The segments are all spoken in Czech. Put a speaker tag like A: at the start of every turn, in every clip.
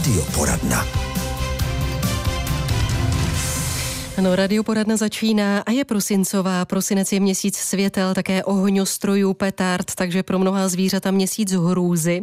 A: Radioporadna.
B: Ano, radioporadna začíná a je prosincová. Prosinec je měsíc světel, také ohňostrojů, petard, takže pro mnoha zvířata měsíc hrůzy.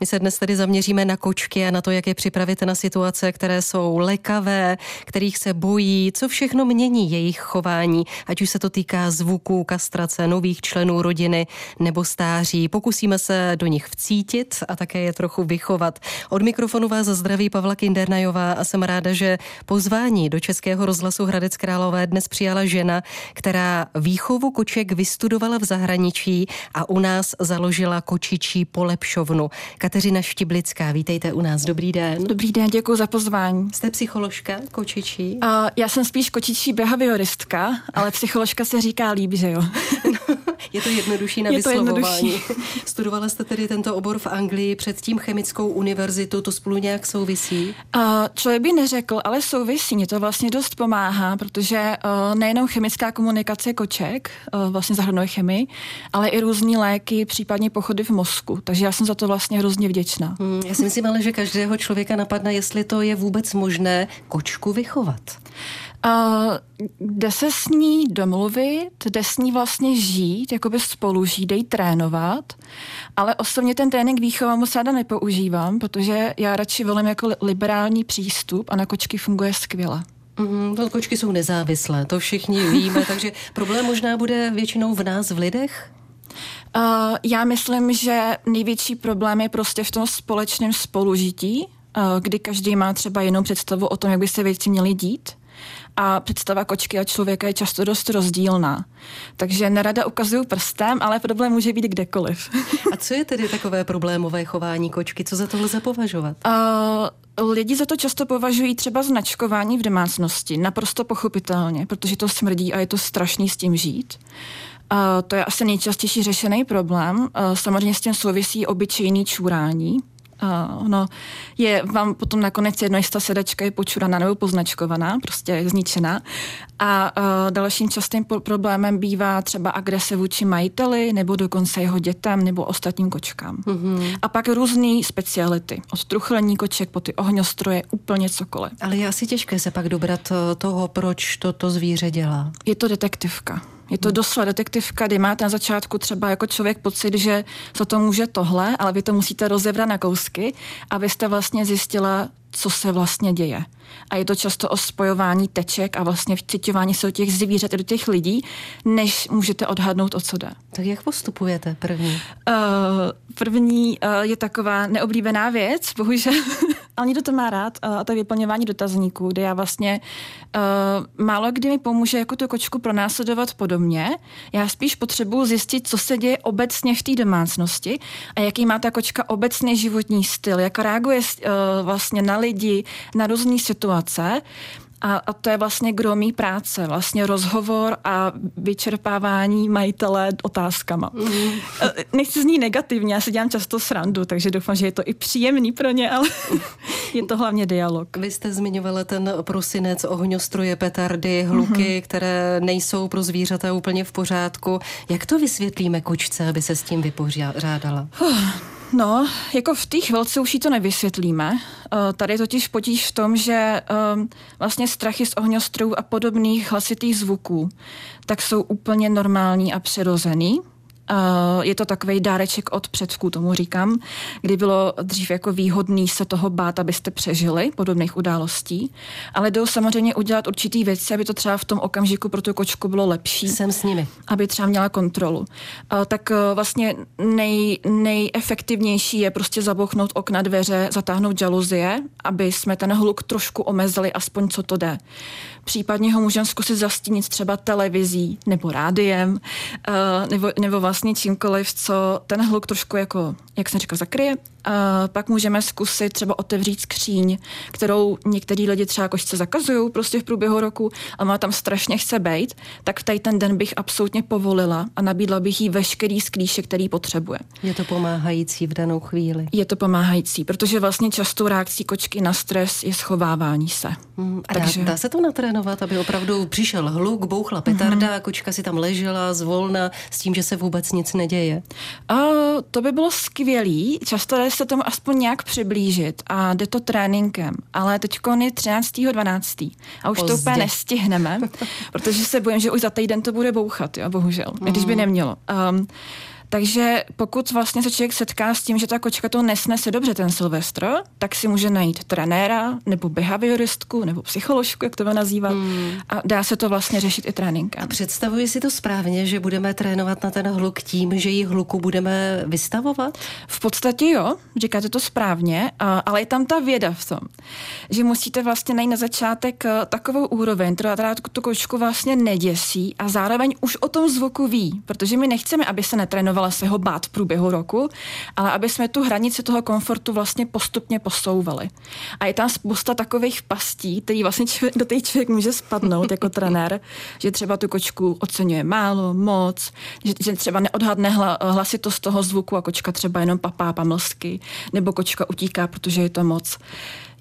B: My se dnes tedy zaměříme na kočky a na to, jak je připravit na situace, které jsou lekavé, kterých se bojí, co všechno mění jejich chování, ať už se to týká zvuků, kastrace, nových členů rodiny nebo stáří. Pokusíme se do nich vcítit a také je trochu vychovat. Od mikrofonu vás zdraví Pavla Kindernajová a jsem ráda, že pozvání do Českého rozhlasu Hradec Králové dnes přijala žena, která výchovu koček vystudovala v zahraničí a u nás založila kočičí polepšovnu. Kateřina Štiblická, vítejte u nás. Dobrý den.
C: Dobrý den, děkuji za pozvání.
B: Jste psycholožka kočičí?
C: Uh, já jsem spíš kočičí behavioristka, ale psycholožka se říká líp, že jo.
B: Je to jednodušší na
C: Je to
B: vyslovování.
C: jednodušší.
B: Studovala jste tedy tento obor v Anglii, předtím chemickou univerzitu, to spolu nějak souvisí?
C: Uh, člověk by neřekl, ale souvisí, mě to vlastně dost pomáhá, protože uh, nejenom chemická komunikace koček, uh, vlastně zahrnuje chemii, ale i různý léky, případně pochody v mozku. Takže já jsem za to vlastně hrozně vděčná.
B: Hmm, já si myslím ale, že každého člověka napadne, jestli to je vůbec možné kočku vychovat.
C: Uh, jde se s ní domluvit, jde s ní vlastně žít, jakoby spolu žít, dej trénovat, ale osobně ten trénink výchova moc ráda nepoužívám, protože já radši volím jako li- liberální přístup a na kočky funguje skvěle.
B: Mm, kočky jsou nezávislé, to všichni víme, takže problém možná bude většinou v nás, v lidech?
C: Uh, já myslím, že největší problém je prostě v tom společném spolužití, uh, kdy každý má třeba jinou představu o tom, jak by se věci měly dít. A představa kočky a člověka je často dost rozdílná. Takže nerada ukazuju prstem, ale problém může být kdekoliv.
B: A co je tedy takové problémové chování kočky? Co za to lze považovat?
C: Uh, lidi za to často považují třeba značkování v domácnosti, naprosto pochopitelně, protože to smrdí a je to strašný s tím žít. Uh, to je asi nejčastější řešený problém. Uh, samozřejmě s tím souvisí obyčejný čurání. Uh, no, je vám potom nakonec jedno, jestli ta sedačka je počuraná nebo poznačkovaná, prostě je zničená. A uh, dalším častým po- problémem bývá třeba agrese vůči majiteli nebo dokonce jeho dětem nebo ostatním kočkám. Mm-hmm. A pak různé speciality. Od truchlení koček po ty ohňostroje, úplně cokoliv.
B: Ale je asi těžké se pak dobrat eh, toho, proč to, to zvíře dělá.
C: Je to detektivka. Je to doslova detektivka, kdy máte na začátku třeba jako člověk pocit, že za to může tohle, ale vy to musíte rozebrat na kousky, abyste vlastně zjistila, co se vlastně děje. A je to často o spojování teček a vlastně vcitování se do těch zvířat i do těch lidí, než můžete odhadnout, o co jde.
B: Tak jak postupujete první?
C: Uh, první uh, je taková neoblíbená věc, bohužel, ale někdo to má rád, uh, a to je vyplňování dotazníků, kde já vlastně uh, málo kdy mi pomůže jako tu kočku pronásledovat podobně. Já spíš potřebuji zjistit, co se děje obecně v té domácnosti a jaký má ta kočka obecný životní styl, jak reaguje uh, vlastně na lidi, na různé situace. A, a to je vlastně gro mý práce, vlastně rozhovor a vyčerpávání majitele otázkama. Mm. Nechci zní negativně, já si dělám často srandu, takže doufám, že je to i příjemný pro ně, ale je to hlavně dialog.
B: Vy jste zmiňovala ten prosinec, ohňostroje, petardy, hluky, mm-hmm. které nejsou pro zvířata úplně v pořádku. Jak to vysvětlíme kočce, aby se s tím vypořádala?
C: No, jako v té chvilce už jí to nevysvětlíme. Uh, tady je totiž potíž v tom, že um, vlastně strachy z ohňostrojů a podobných hlasitých zvuků tak jsou úplně normální a přirozený. Uh, je to takový dáreček od předků, tomu říkám, kdy bylo dřív jako výhodný se toho bát, abyste přežili podobných událostí, ale jdou samozřejmě udělat určitý věci, aby to třeba v tom okamžiku pro tu kočku bylo lepší.
B: Jsem s nimi.
C: Aby třeba měla kontrolu. Uh, tak uh, vlastně nej, nejefektivnější je prostě zabouchnout okna, dveře, zatáhnout žaluzie, aby jsme ten hluk trošku omezili, aspoň co to jde. Případně ho můžeme zkusit zastínit třeba televizí nebo rádiem, nebo, nebo vlastně čímkoliv, co ten hluk trošku jako, jak jsem říkal, zakryje. A pak můžeme zkusit třeba otevřít skříň, kterou některý lidi třeba košce zakazují prostě v průběhu roku a má tam strašně chce bejt, tak v tady ten den bych absolutně povolila a nabídla bych jí veškerý sklíše, který potřebuje.
B: Je to pomáhající v danou chvíli.
C: Je to pomáhající, protože vlastně častou reakcí kočky na stres je schovávání se.
B: Hmm, a Takže... dá, dá se to natrénovat, aby opravdu přišel hluk, bouchla petarda, mm-hmm. kočka si tam ležela zvolna s tím, že se vůbec nic neděje?
C: A to by bylo skvělý. Často je se tomu aspoň nějak přiblížit a jde to tréninkem. Ale teď je 13.12. a už Pozdě. to úplně nestihneme, protože se bojím, že už za týden to bude bouchat, jo, bohužel, mm. když by mhm. nemělo. Um, takže pokud vlastně se člověk setká s tím, že ta kočka to nesnese dobře ten Silvestr, tak si může najít trenéra nebo behavioristku nebo psycholožku, jak to nazývat. Hmm. A dá se to vlastně řešit i tréninkem. A
B: představuji si to správně, že budeme trénovat na ten hluk tím, že jí hluku budeme vystavovat?
C: V podstatě jo, říkáte to správně, ale je tam ta věda v tom, že musíte vlastně najít na začátek eh, takovou úroveň, která teda tu kočku vlastně neděsí a zároveň už o tom zvuku ví, protože my nechceme, aby se netrénoval plánovala se ho bát v průběhu roku, ale aby jsme tu hranici toho komfortu vlastně postupně posouvali. A je tam spousta takových pastí, který vlastně člověk, do těch člověk může spadnout jako trenér, že třeba tu kočku oceňuje málo, moc, že, že třeba neodhadne hla, hlasitost toho zvuku a kočka třeba jenom papá pamlsky, nebo kočka utíká, protože je to moc.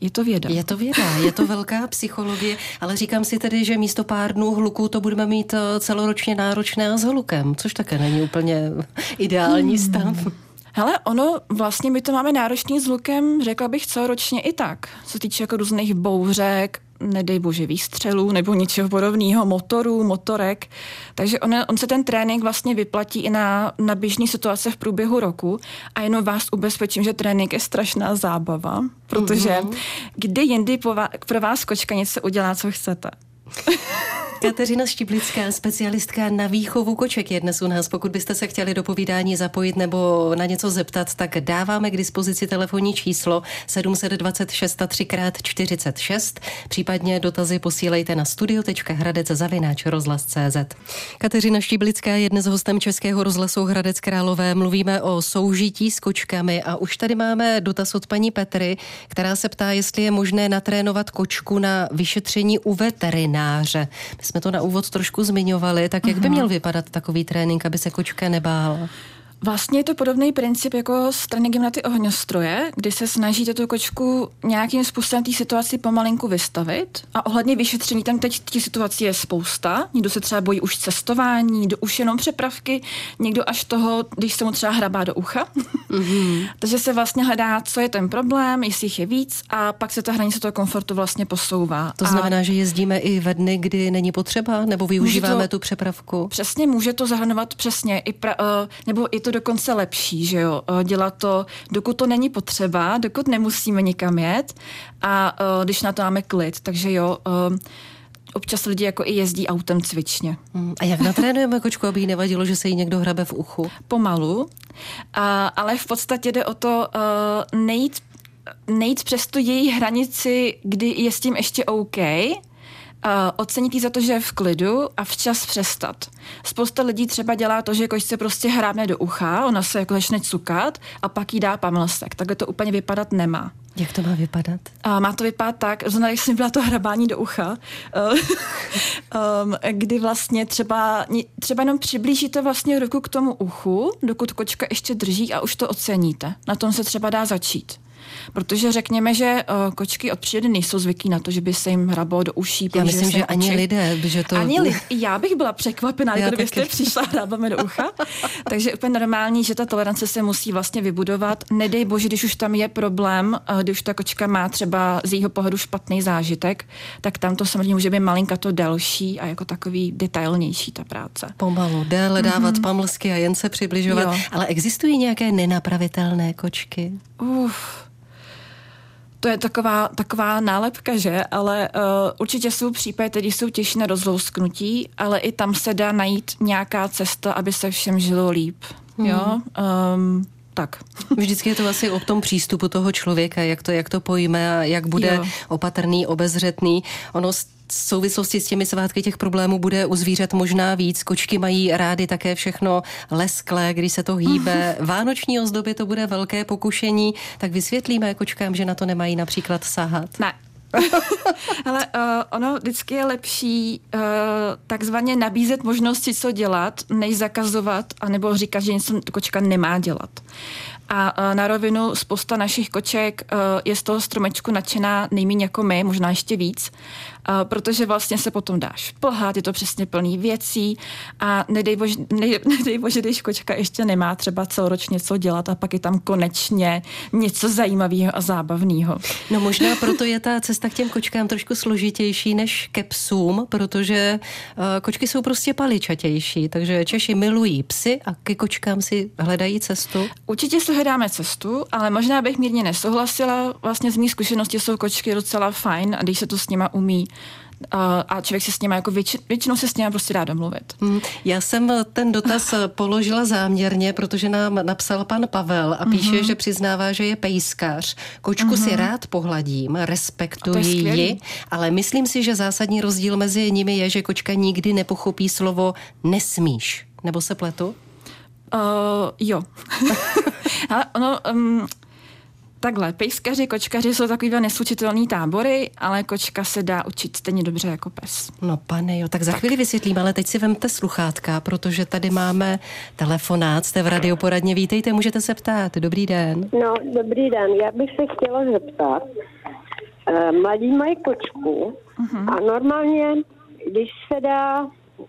C: Je to věda.
B: Je to věda, je to velká psychologie, ale říkám si tedy, že místo pár dnů hluku to budeme mít eh, celoročně náročné a s hlukem, což také není úplně ideální hmm. stav.
C: Hele, ono vlastně my to máme náročný s hlukem, řekla bych celoročně i tak. Co týče jako různých bouřek, nedej bože výstřelů nebo něčeho podobného, motorů, motorek. Takže on, on se ten trénink vlastně vyplatí i na, na běžné situace v průběhu roku a jenom vás ubezpečím, že trénink je strašná zábava, protože mm-hmm. kdy jindy pro vás kočka něco udělá, co chcete.
B: Kateřina Štiblická, specialistka na výchovu koček je dnes u nás. Pokud byste se chtěli do povídání zapojit nebo na něco zeptat, tak dáváme k dispozici telefonní číslo 726 3x46. Případně dotazy posílejte na studio.hradec.cz. Kateřina Štiblická je dnes hostem Českého rozhlasu Hradec Králové. Mluvíme o soužití s kočkami a už tady máme dotaz od paní Petry, která se ptá, jestli je možné natrénovat kočku na vyšetření u veterináře. My jsme to na úvod trošku zmiňovali, tak jak by měl vypadat takový trénink, aby se kočka nebála?
C: Vlastně je to podobný princip jako s tréninkem na ty ohňostroje, kdy se snažíte tu kočku nějakým způsobem té situaci pomalinku vystavit. A ohledně vyšetření, tam teď těch situací je spousta. Někdo se třeba bojí už cestování, někdo už jenom přepravky, někdo až toho, když se mu třeba hrabá do ucha. Mm-hmm. Takže se vlastně hledá, co je ten problém, jestli jich je víc a pak se ta hranice toho komfortu vlastně posouvá.
B: To znamená, a že jezdíme i ve dny, kdy není potřeba, nebo využíváme to, tu přepravku?
C: Přesně, může to zahrnovat přesně i pra, uh, nebo i to dokonce lepší, že jo, eh, dělat to, dokud to není potřeba, dokud nemusíme nikam jet a uh, když na to máme klid, takže jo, uh, občas lidi jako i jezdí autem cvičně.
B: Hmm, a jak natrénujeme kočku, aby jí nevadilo, že se jí někdo hrabe v uchu?
C: Pomalu, a, ale v podstatě jde o to uh, nejít, nejít přes tu její hranici, kdy je s tím ještě OK, uh, ocenit jí za to, že je v klidu a včas přestat. Spousta lidí třeba dělá to, že kočce prostě hrábne do ucha, ona se jako začne cukat a pak jí dá pamlsek. Takhle to úplně vypadat nemá.
B: Jak to má vypadat?
C: A má to vypadat tak, zrovna jak jsem byla to hrabání do ucha, um, kdy vlastně třeba, třeba jenom přiblížíte vlastně ruku k tomu uchu, dokud kočka ještě drží a už to oceníte. Na tom se třeba dá začít. Protože řekněme, že uh, kočky od přírody nejsou zvyklí na to, že by se jim hrabalo do uší.
B: Já myslím, že ani oči. lidé, že to...
C: Ani lid... Já bych byla překvapená, kdybyste přišla hrabami do ucha. Takže úplně normální, že ta tolerance se musí vlastně vybudovat. Nedej bože, když už tam je problém, uh, když ta kočka má třeba z jejího pohledu špatný zážitek, tak tam to samozřejmě může být malinka to delší a jako takový detailnější ta práce.
B: Pomalu, déle dávat mm-hmm. pamlsky a jen se přibližovat. Jo. Ale existují nějaké nenapravitelné kočky?
C: Uf to je taková, taková nálepka, že? Ale uh, určitě jsou případy, které jsou těžší na rozlousknutí, ale i tam se dá najít nějaká cesta, aby se všem žilo líp. Hmm. Jo? Um, tak.
B: Vždycky je to asi o tom přístupu toho člověka, jak to, jak to pojme a jak bude jo. opatrný, obezřetný. Ono v souvislosti s těmi svátky těch problémů bude u zvířat možná víc. Kočky mají rády také všechno lesklé, když se to hýbe. Vánoční ozdoby to bude velké pokušení. Tak vysvětlíme kočkám, že na to nemají například sahat.
C: Ne, ale uh, ono vždycky je lepší uh, takzvaně nabízet možnosti, co dělat, než zakazovat, anebo říkat, že něco kočka nemá dělat. A na rovinu spousta našich koček je z toho stromečku nadšená nejméně jako my, možná ještě víc protože vlastně se potom dáš plhat, je to přesně plný věcí a nedej bože, ne, nedej bože, když kočka ještě nemá třeba celoročně co dělat a pak je tam konečně něco zajímavého a zábavného.
B: No možná proto je ta cesta k těm kočkám trošku složitější než ke psům, protože uh, kočky jsou prostě paličatější, takže Češi milují psy a ke kočkám si hledají cestu.
C: Určitě si hledáme cestu, ale možná bych mírně nesouhlasila. Vlastně z mých zkušeností jsou kočky docela fajn a když se to s nima umí a člověk se s nimi jako větši, většinou se s nimi prostě dá domluvit. Hmm.
B: Já jsem ten dotaz položila záměrně, protože nám napsal pan Pavel a píše, mm-hmm. že přiznává, že je pejskař. Kočku mm-hmm. si mhm. rád pohladím, respektuji ji, ale myslím si, že zásadní rozdíl mezi nimi je, že kočka nikdy nepochopí slovo nesmíš. Nebo se pletu?
C: Uh, jo. ale ono, um, Takhle, pejskaři, kočkaři jsou takový neslučitelný tábory, ale kočka se dá učit stejně dobře jako pes.
B: No pane jo, tak za tak. chvíli vysvětlím, ale teď si vemte sluchátka, protože tady máme telefonát, jste v radioporadně, vítejte, můžete se ptát, dobrý den.
A: No, dobrý den, já bych se chtěla zeptat, eh, mladí mají kočku uh-huh. a normálně, když se dá,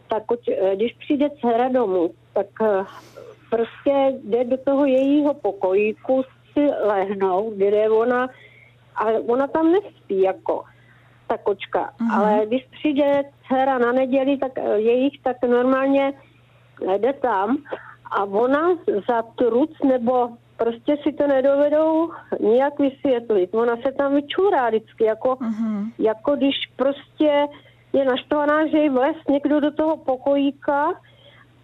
A: ta koč, eh, když přijde dcera domů, tak eh, prostě jde do toho jejího pokojíku, si lehnou, kde ona, ale ona tam nespí jako ta kočka. Uh-huh. Ale když přijde dcera na neděli, tak eh, jejich tak normálně jde tam a ona za truc nebo prostě si to nedovedou nijak vysvětlit. Ona se tam vyčůrá vždycky, jako, uh-huh. jako když prostě je naštvaná, že jí vles někdo do toho pokojíka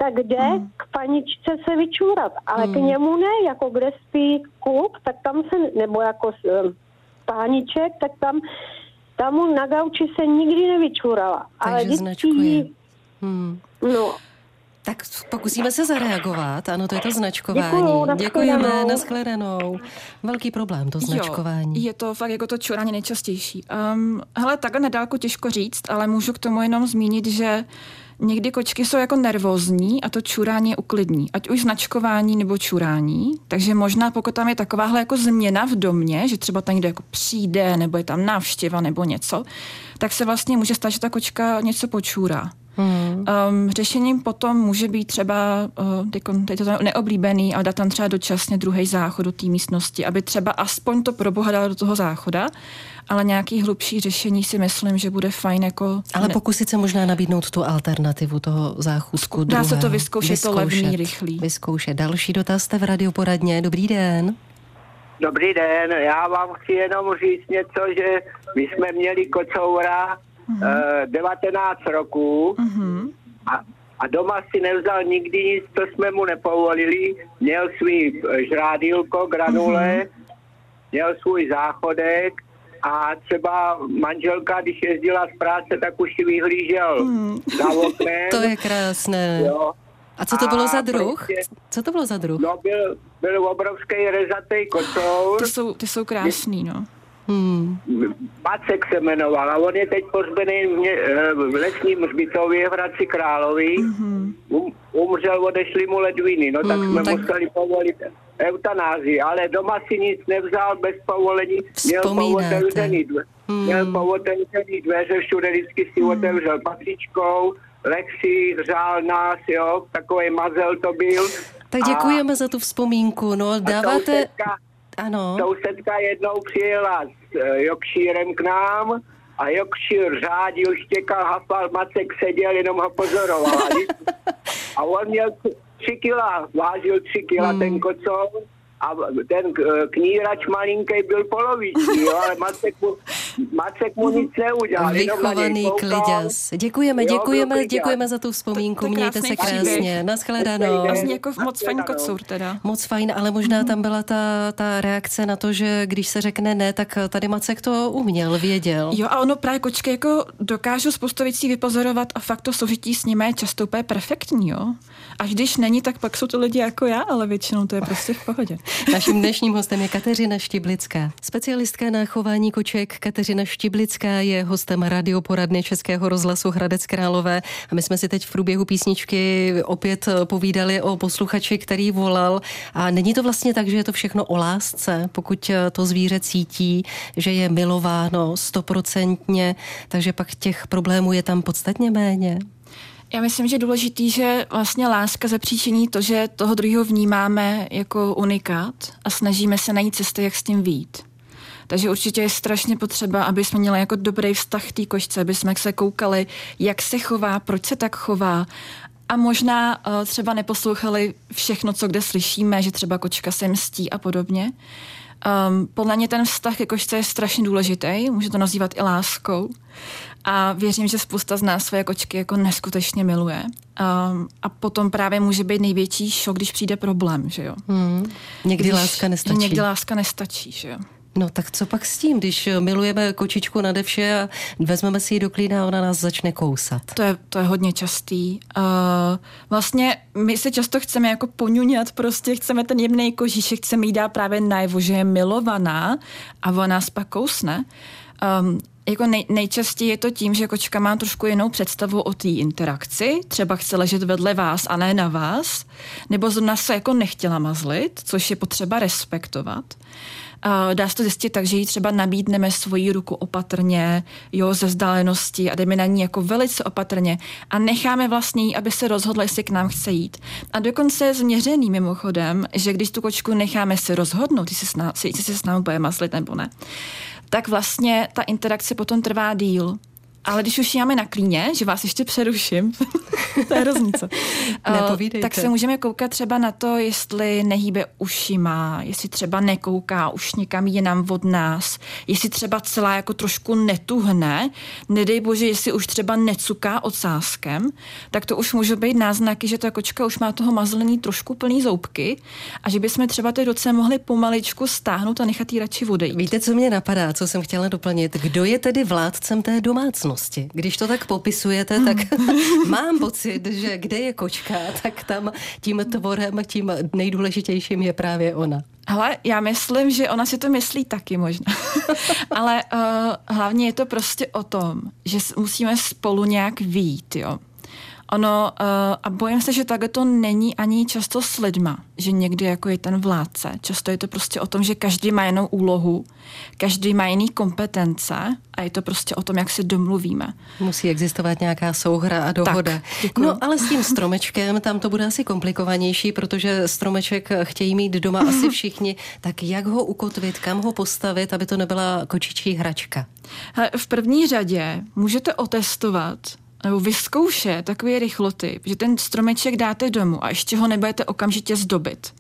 A: tak jde hmm. k paničce se vyčůrat, ale hmm. k němu ne, jako kde spí kluk, tak tam se, nebo jako um, pániček, tak tam, tam mu na gauči se nikdy nevyčurala.
B: Takže ale značkuje. Hmm. No, tak pokusíme se zareagovat. Ano, to je to značkování. Děkuju, Děkujeme, nashledanou. Velký problém, to značkování.
C: Jo, je to fakt jako to čurání nejčastější. Um, hele, takhle nedálko těžko říct, ale můžu k tomu jenom zmínit, že Někdy kočky jsou jako nervózní a to čurání je uklidní, ať už značkování nebo čurání. Takže možná pokud tam je takováhle jako změna v domě, že třeba tam někdo jako přijde, nebo je tam návštěva nebo něco, tak se vlastně může stát, že ta kočka něco počůrá. Hmm. Um, řešením potom může být třeba uh, teď to neoblíbený a dát tam třeba dočasně druhý záchod do té místnosti, aby třeba aspoň to proboha do toho záchoda, ale nějaký hlubší řešení si myslím, že bude fajn jako...
B: Ale pokusit se možná nabídnout tu alternativu toho záchůzku
C: Dá druhého. se to vyzkoušet, vyzkoušet, to levný, rychlý.
B: Vyzkoušet. Další dotaz jste v radioporadně. Dobrý den.
D: Dobrý den, já vám chci jenom říct něco, že my jsme měli kocoura uh-huh. uh, 19 roků uh-huh. a, a doma si nevzal nikdy nic, to jsme mu nepovolili. Měl svý eh, žrádílko, granule, uh-huh. měl svůj záchodek a třeba manželka, když jezdila z práce, tak už si vyhlížel hmm. za oknem.
B: to je krásné. Jo. A co to bylo za druh? Prostě, co to bylo za druh?
D: No byl, byl obrovský rezatý kocour.
C: Ty jsou, ty jsou krásný, no.
D: Hmm. Macek se jmenoval a on je teď pozbený v, eh, v lesním hřbitově v Hradci Královi. Mm-hmm. Um, umřel, odešli mu ledviny, no tak mm, jsme tak... museli povolit eutanázii, ale doma si nic nevzal bez povolení. Měl pootevřený dveře, hmm. měl pootevřený dveře, všude vždycky si hmm. otevřel patřičkou, Lexi hřál nás, jo, takový mazel to byl.
B: Tak děkujeme a, za tu vzpomínku, no dáváte...
D: Ano. Sousedka jednou přijela s uh, Jokšírem k nám a Jokšír řádil, štěkal, hafal, Macek seděl, jenom ho pozoroval. a on měl tři kila, vážil tři kila hmm. ten kocov a ten knírač malinký byl poloviční, ale Macek mu, Macek mu nic neudělal.
B: Vychovaný kliděs. Děkujeme, děkujeme, jo, děkujeme za tu vzpomínku, mějte se krásně. Naschledanou.
C: Vlastně jako moc fajn kocur teda.
B: Moc fajn, ale možná tam byla ta, ta reakce na to, že když se řekne ne, tak tady Macek to uměl, věděl.
C: Jo a ono právě kočky jako dokážu spoustu věcí vypozorovat a fakt to soužití s nimi je často úplně perfektní, jo. Až když není, tak pak jsou to lidi jako já, ale většinou to je prostě v pohodě.
B: Naším dnešním hostem je Kateřina Štiblická, specialistka na chování koček. Kateřina Kateřina Štiblická je hostem radioporadny Českého rozhlasu Hradec Králové a my jsme si teď v průběhu písničky opět povídali o posluchači, který volal a není to vlastně tak, že je to všechno o lásce, pokud to zvíře cítí, že je milováno stoprocentně, takže pak těch problémů je tam podstatně méně.
C: Já myslím, že je důležitý, že vlastně láska zapříčiní to, že toho druhého vnímáme jako unikát a snažíme se najít cesty, jak s tím výjít. Takže určitě je strašně potřeba, aby jsme měli jako dobrý vztah k té košce, aby jsme se koukali, jak se chová, proč se tak chová a možná uh, třeba neposlouchali všechno, co kde slyšíme, že třeba kočka se mstí a podobně. Um, podle mě ten vztah ke kočce je strašně důležitý, může to nazývat i láskou. A věřím, že spousta z nás své kočky jako neskutečně miluje. Um, a potom právě může být největší šok, když přijde problém, že jo. Hmm.
B: Někdy když, láska nestačí.
C: Někdy láska nestačí, že jo.
B: No tak co pak s tím, když milujeme kočičku nade vše a vezmeme si ji do klína a ona nás začne kousat?
C: To je, to je hodně častý. Uh, vlastně my se často chceme jako poňuňat, prostě chceme ten jemný kožíšek, chceme jí dát právě najevo, že je milovaná a ona nás pak kousne. Um, jako nej, nejčastěji je to tím, že kočka má trošku jinou představu o té interakci, třeba chce ležet vedle vás a ne na vás, nebo zrovna se jako nechtěla mazlit, což je potřeba respektovat. Dá se to zjistit tak, že jí třeba nabídneme svoji ruku opatrně, jo, ze vzdálenosti a jdeme na ní jako velice opatrně a necháme vlastně jí, aby se rozhodla, jestli k nám chce jít. A dokonce je změřený mimochodem, že když tu kočku necháme se rozhodnout, jestli se s námi bude maslit nebo ne, tak vlastně ta interakce potom trvá díl. Ale když už máme na klíně, že vás ještě přeruším, to je hrozný, co?
B: Nepovídejte.
C: tak se můžeme koukat třeba na to, jestli nehýbe ušima, jestli třeba nekouká už někam jinam od nás, jestli třeba celá jako trošku netuhne, nedej bože, jestli už třeba necuká ocáskem, tak to už může být náznaky, že ta kočka už má toho mazlený trošku plný zoubky a že bychom třeba ty ruce mohli pomaličku stáhnout a nechat jí radši odejít.
B: Víte, co mě napadá, co jsem chtěla doplnit? Kdo je tedy vládcem té domácnosti? Domácnosti. Když to tak popisujete, tak mám pocit, že kde je kočka, tak tam tím tvorem, tím nejdůležitějším je právě ona.
C: Ale já myslím, že ona si to myslí taky možná. Ale uh, hlavně je to prostě o tom, že musíme spolu nějak výjít, jo. Ono, uh, a bojím se, že takhle to není ani často s lidma, že někdy jako je ten vládce. Často je to prostě o tom, že každý má jinou úlohu, každý má jiný kompetence a je to prostě o tom, jak se domluvíme.
B: Musí existovat nějaká souhra a dohoda.
C: Tak,
B: no ale s tím stromečkem tam to bude asi komplikovanější, protože stromeček chtějí mít doma asi všichni. Tak jak ho ukotvit, kam ho postavit, aby to nebyla kočičí hračka?
C: V první řadě můžete otestovat, nebo vyzkoušet takový rychloty, že ten stromeček dáte domů a ještě ho nebudete okamžitě zdobit.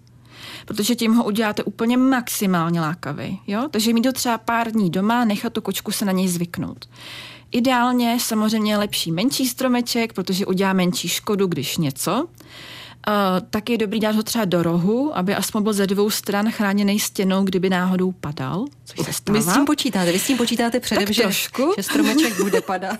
C: Protože tím ho uděláte úplně maximálně lákavý. Jo? Takže mít to třeba pár dní doma, nechat tu kočku se na něj zvyknout. Ideálně samozřejmě lepší menší stromeček, protože udělá menší škodu, když něco. Uh, tak je dobrý dát ho třeba do rohu, aby aspoň byl ze dvou stran chráněný stěnou, kdyby náhodou padal, což se stává.
B: Vy s tím počítáte, vy s tím počítáte předem,
C: tak
B: že,
C: trošku.
B: že stromeček bude padat.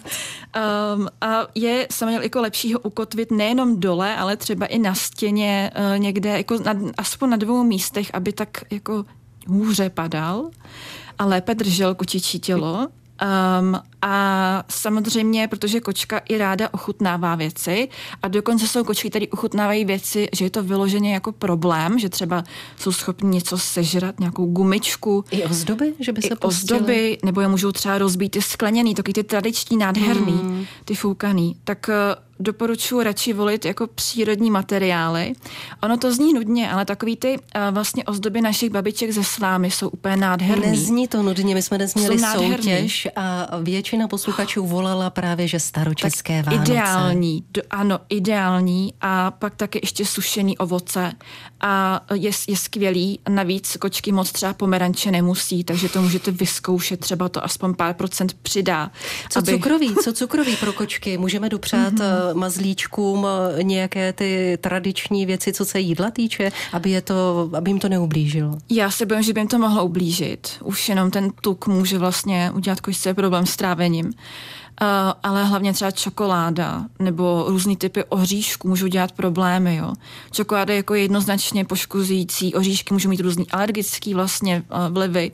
C: um, a je samozřejmě jako lepší ho ukotvit nejenom dole, ale třeba i na stěně uh, někde, jako na, aspoň na dvou místech, aby tak jako hůře padal a lépe držel kočičí tělo. Um, a samozřejmě, protože kočka i ráda ochutnává věci a dokonce jsou kočky, které ochutnávají věci, že je to vyloženě jako problém, že třeba jsou schopni něco sežrat, nějakou gumičku.
B: I ozdoby, že by se I
C: ozdoby, nebo je můžou třeba rozbít ty skleněný, taky ty tradiční, nádherný, hmm. ty foukaný. Tak doporučuji radši volit jako přírodní materiály. Ono to zní nudně, ale takový ty uh, vlastně ozdoby našich babiček ze slámy jsou úplně nádherný.
B: Nezní to nudně, my jsme dnes měli soutěž a většina posluchačů volala právě, že staročeské tak Vánoce.
C: Ideální, do, ano, ideální a pak taky ještě sušený ovoce a je, je skvělý. Navíc kočky moc třeba pomeranče nemusí, takže to můžete vyzkoušet, třeba to aspoň pár procent přidá.
B: Co aby... cukroví, co cukroví pro kočky? Můžeme dopřát mm-hmm mazlíčkům nějaké ty tradiční věci, co se jídla týče, aby, je to, aby jim to neublížilo?
C: Já se bojím, že by jim to mohlo ublížit. Už jenom ten tuk může vlastně udělat košce problém s trávením. Ale hlavně třeba čokoláda nebo různý typy oříšků můžou dělat problémy. Jo. Čokoláda je jako jednoznačně poškozující, oříšky můžou mít různý alergický vlastně vlivy,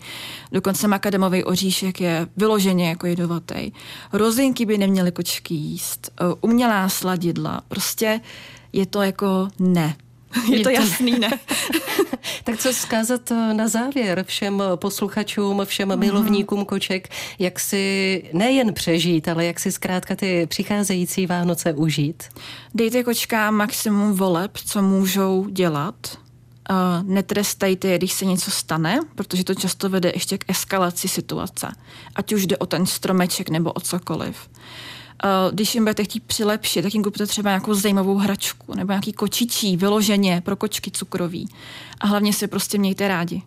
C: dokonce makademový oříšek je vyloženě jako jedovatý. Rozinky by neměly kočky jíst, umělá sladidla, prostě je to jako ne. Je, je to jasný, ne?
B: tak co zkázat eh, na závěr všem posluchačům, všem mm. milovníkům koček, jak si nejen přežít, ale jak si zkrátka ty přicházející Vánoce užít?
C: Dejte kočkám maximum voleb, co můžou dělat. Uh, netrestejte je, když se něco stane, protože to často vede ještě k eskalaci situace. Ať už jde o ten stromeček nebo o cokoliv. Uh, když jim budete chtít přilepšit, tak jim kupte třeba nějakou zajímavou hračku nebo nějaký kočičí, vyloženě pro kočky cukroví. A hlavně se prostě mějte rádi.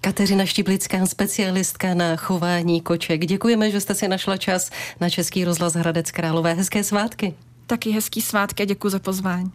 B: Kateřina Štiblická, specialistka na chování koček. Děkujeme, že jste si našla čas na Český rozhlas Hradec Králové. Hezké svátky.
C: Taky hezký svátky a děkuji za pozvání.